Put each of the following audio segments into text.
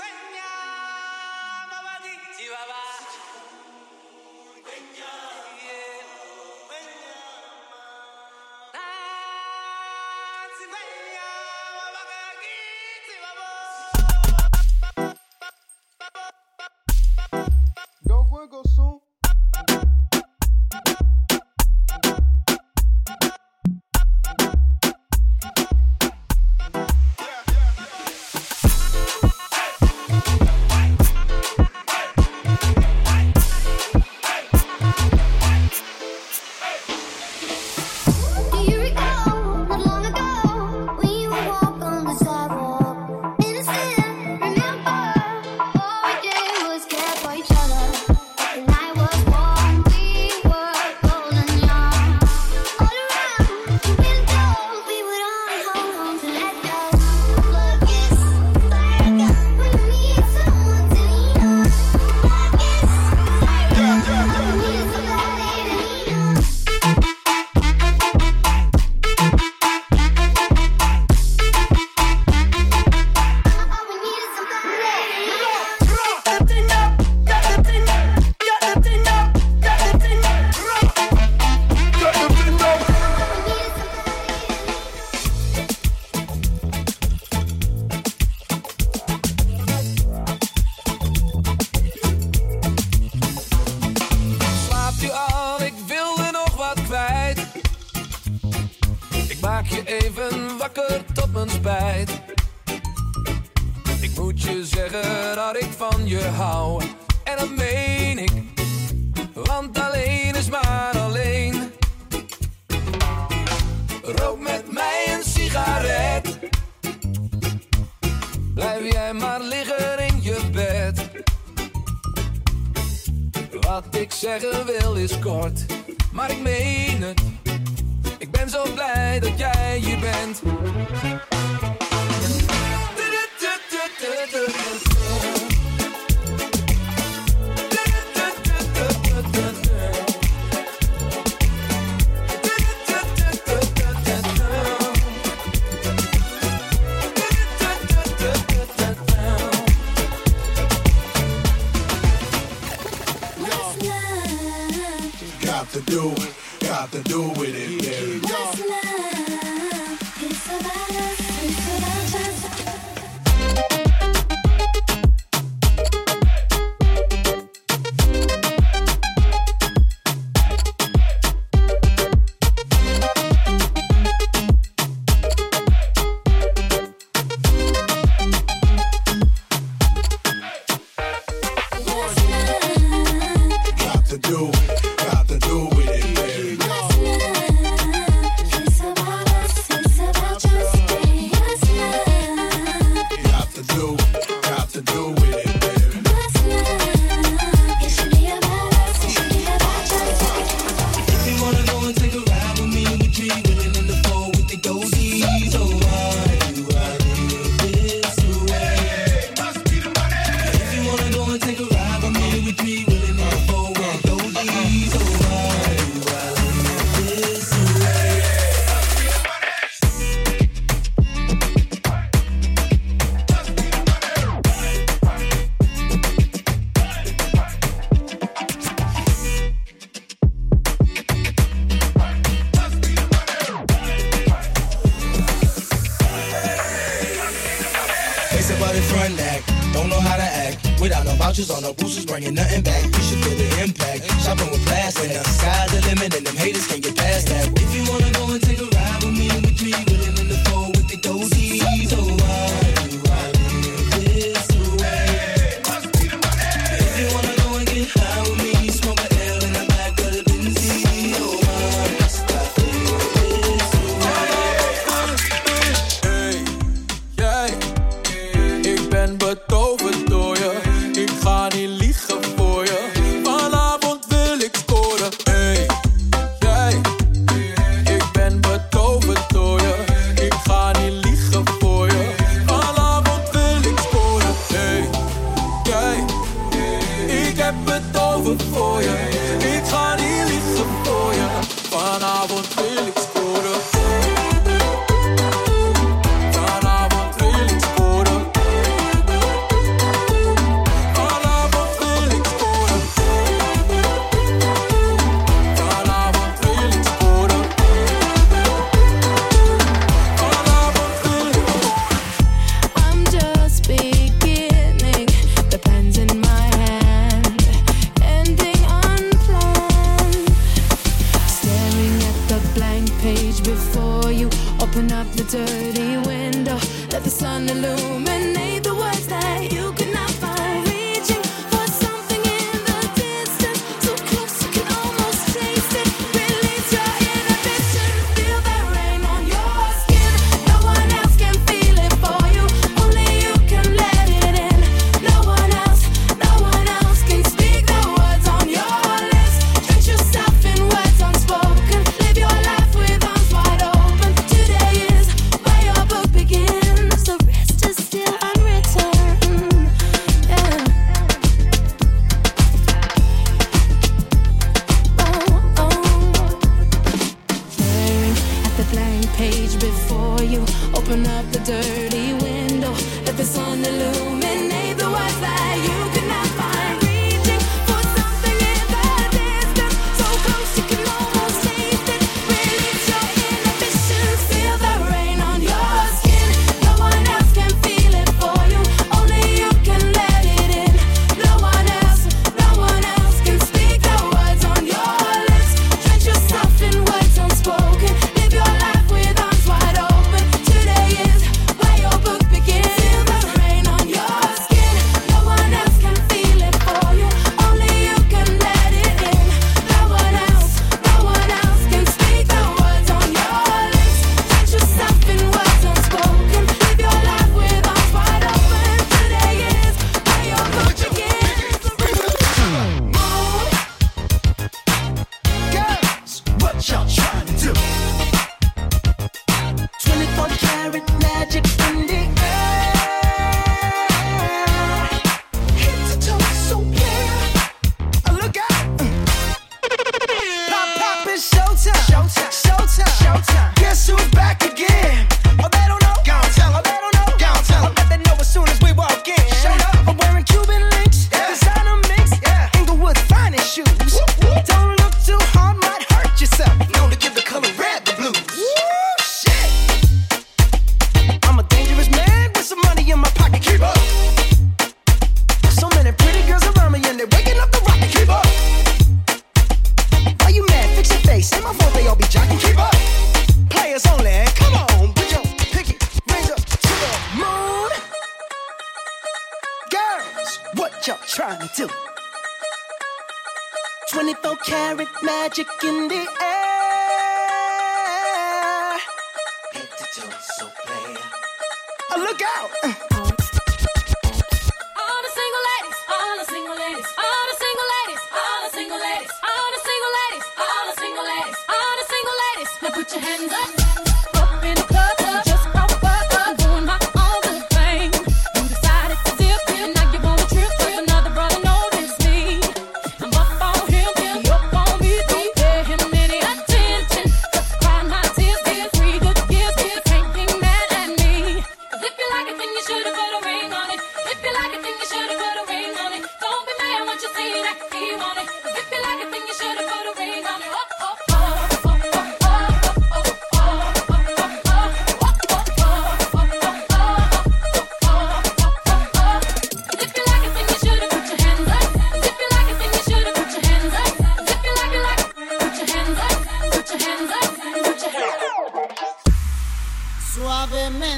Faith. Wat ik zeggen wil is kort, maar ik meen het. Ik ben zo blij dat jij hier bent. Felix. magic in the air. Head to toe, so play. Oh, uh, look out! Put your hands up.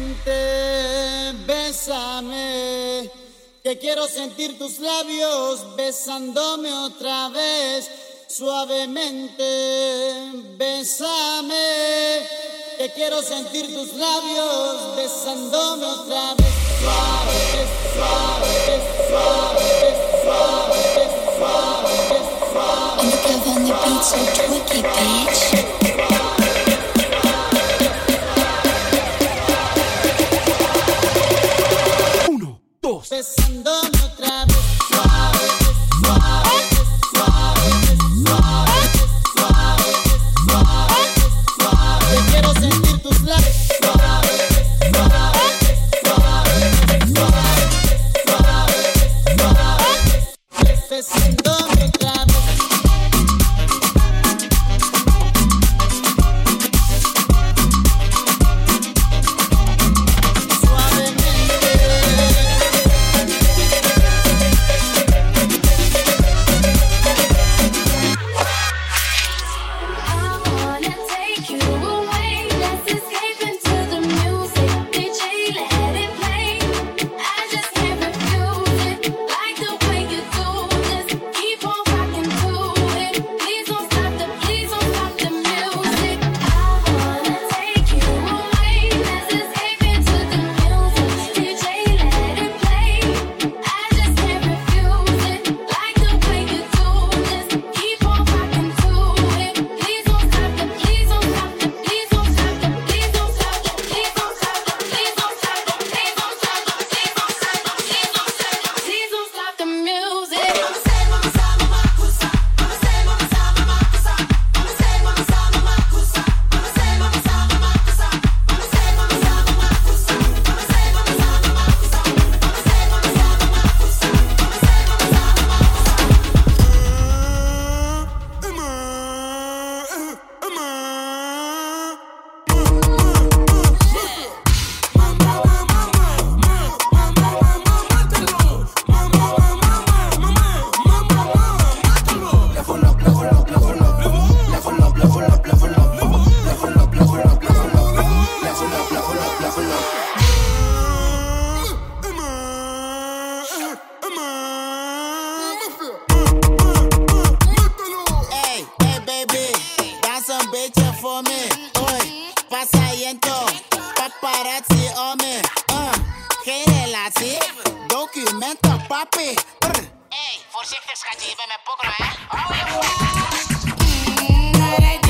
caliente, bésame, que quiero sentir tus labios besándome otra vez, suavemente, bésame, que quiero sentir tus labios besándome otra vez, suave, suave, suave, suave, suave, suave. suave, suave. confesando lento. Paparazzi on me. Uh, geen relatie. Documenten, papi. Brr. Hey, voorzichtig schatje, je bent mijn pokro, hè? Eh? Mm, oh, yeah.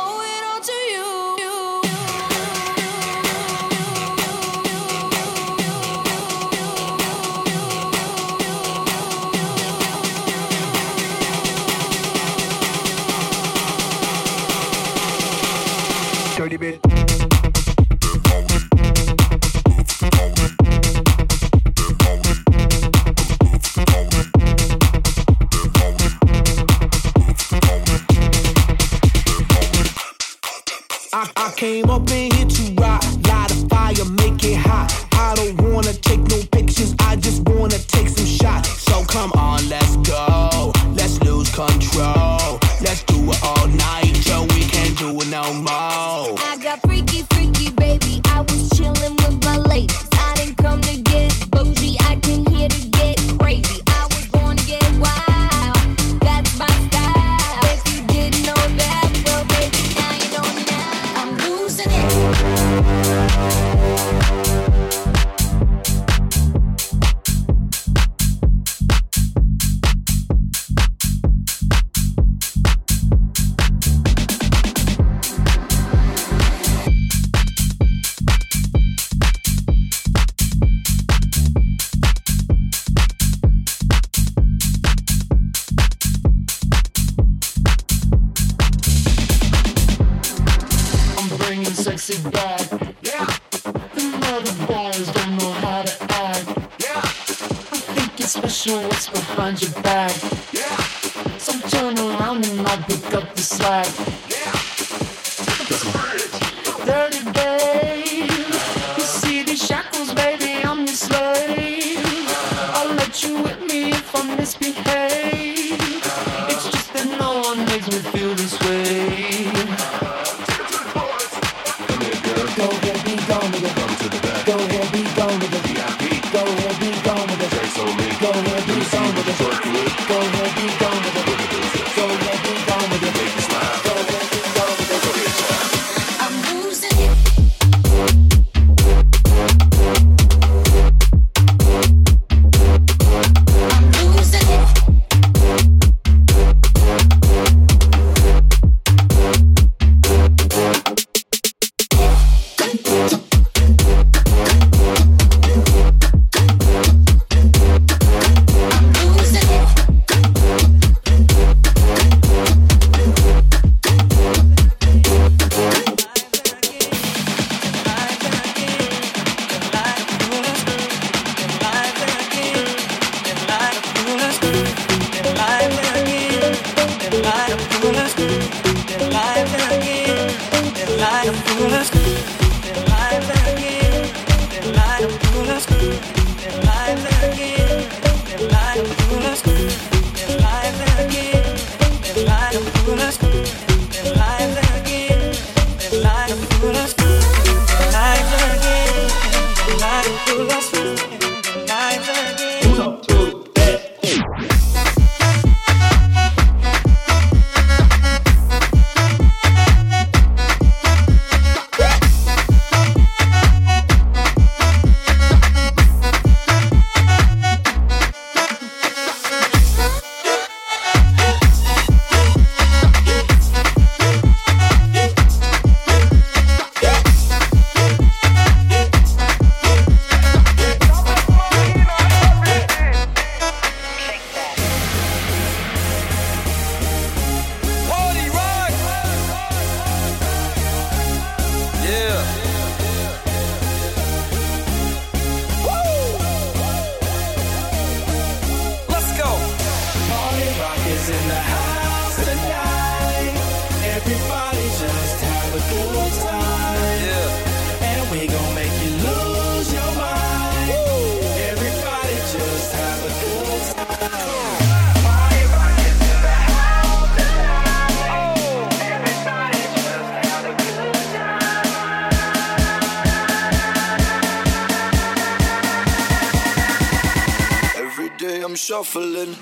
I'm shuffling.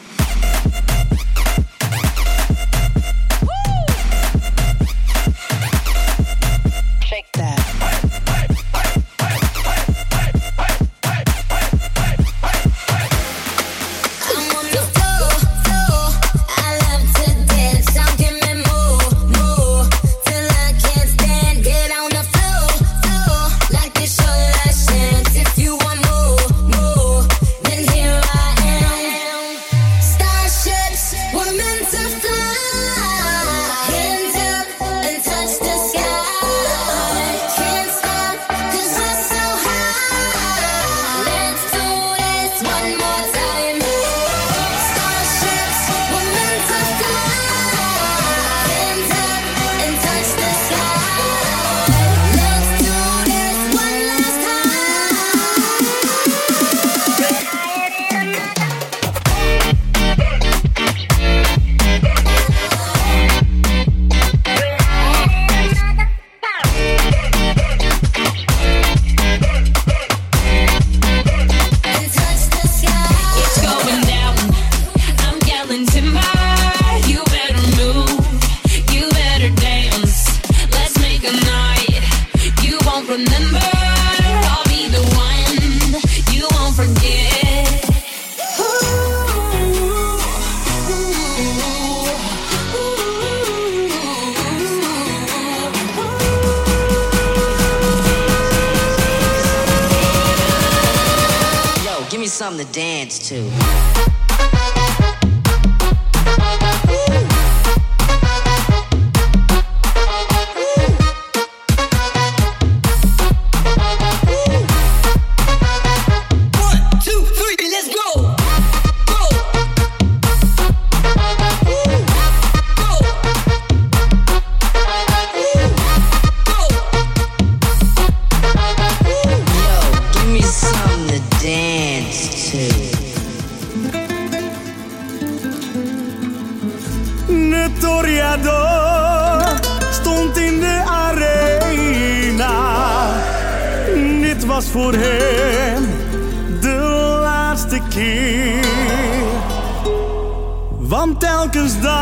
telkens daar.